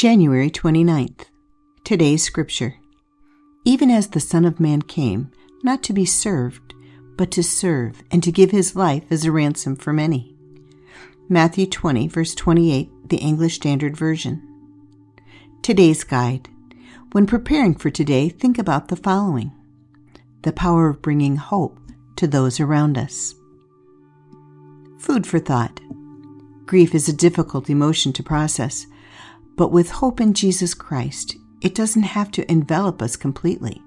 January 29th. Today's scripture. Even as the Son of Man came, not to be served, but to serve and to give his life as a ransom for many. Matthew 20, verse 28, the English Standard Version. Today's guide. When preparing for today, think about the following the power of bringing hope to those around us. Food for thought. Grief is a difficult emotion to process, but with hope in Jesus Christ, it doesn't have to envelop us completely.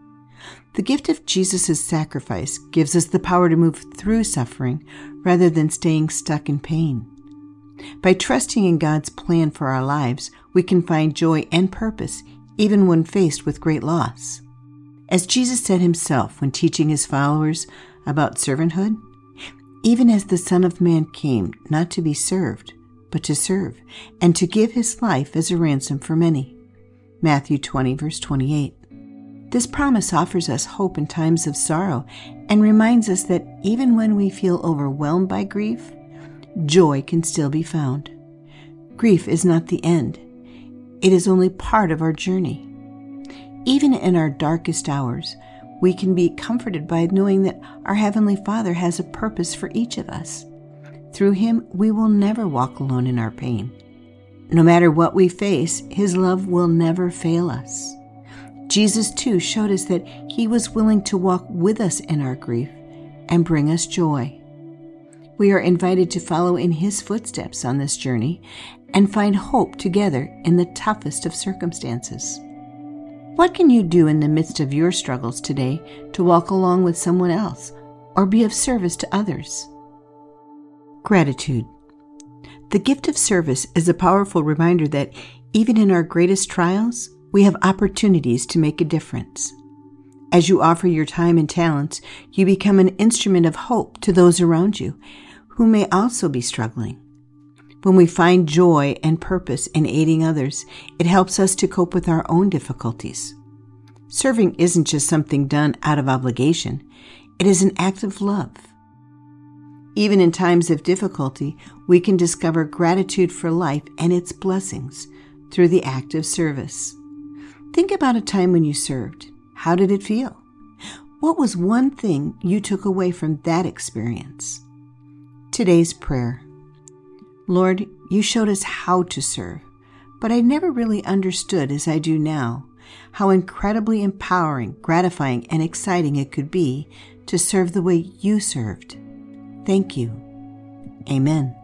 The gift of Jesus' sacrifice gives us the power to move through suffering rather than staying stuck in pain. By trusting in God's plan for our lives, we can find joy and purpose even when faced with great loss. As Jesus said himself when teaching his followers about servanthood, even as the Son of Man came not to be served, but to serve, and to give his life as a ransom for many. Matthew 20, verse 28. This promise offers us hope in times of sorrow and reminds us that even when we feel overwhelmed by grief, joy can still be found. Grief is not the end, it is only part of our journey. Even in our darkest hours, we can be comforted by knowing that our Heavenly Father has a purpose for each of us. Through Him, we will never walk alone in our pain. No matter what we face, His love will never fail us. Jesus, too, showed us that He was willing to walk with us in our grief and bring us joy. We are invited to follow in His footsteps on this journey and find hope together in the toughest of circumstances. What can you do in the midst of your struggles today to walk along with someone else or be of service to others? Gratitude. The gift of service is a powerful reminder that even in our greatest trials, we have opportunities to make a difference. As you offer your time and talents, you become an instrument of hope to those around you who may also be struggling. When we find joy and purpose in aiding others, it helps us to cope with our own difficulties. Serving isn't just something done out of obligation, it is an act of love. Even in times of difficulty, we can discover gratitude for life and its blessings through the act of service. Think about a time when you served. How did it feel? What was one thing you took away from that experience? Today's prayer. Lord, you showed us how to serve, but I never really understood as I do now how incredibly empowering, gratifying, and exciting it could be to serve the way you served. Thank you. Amen.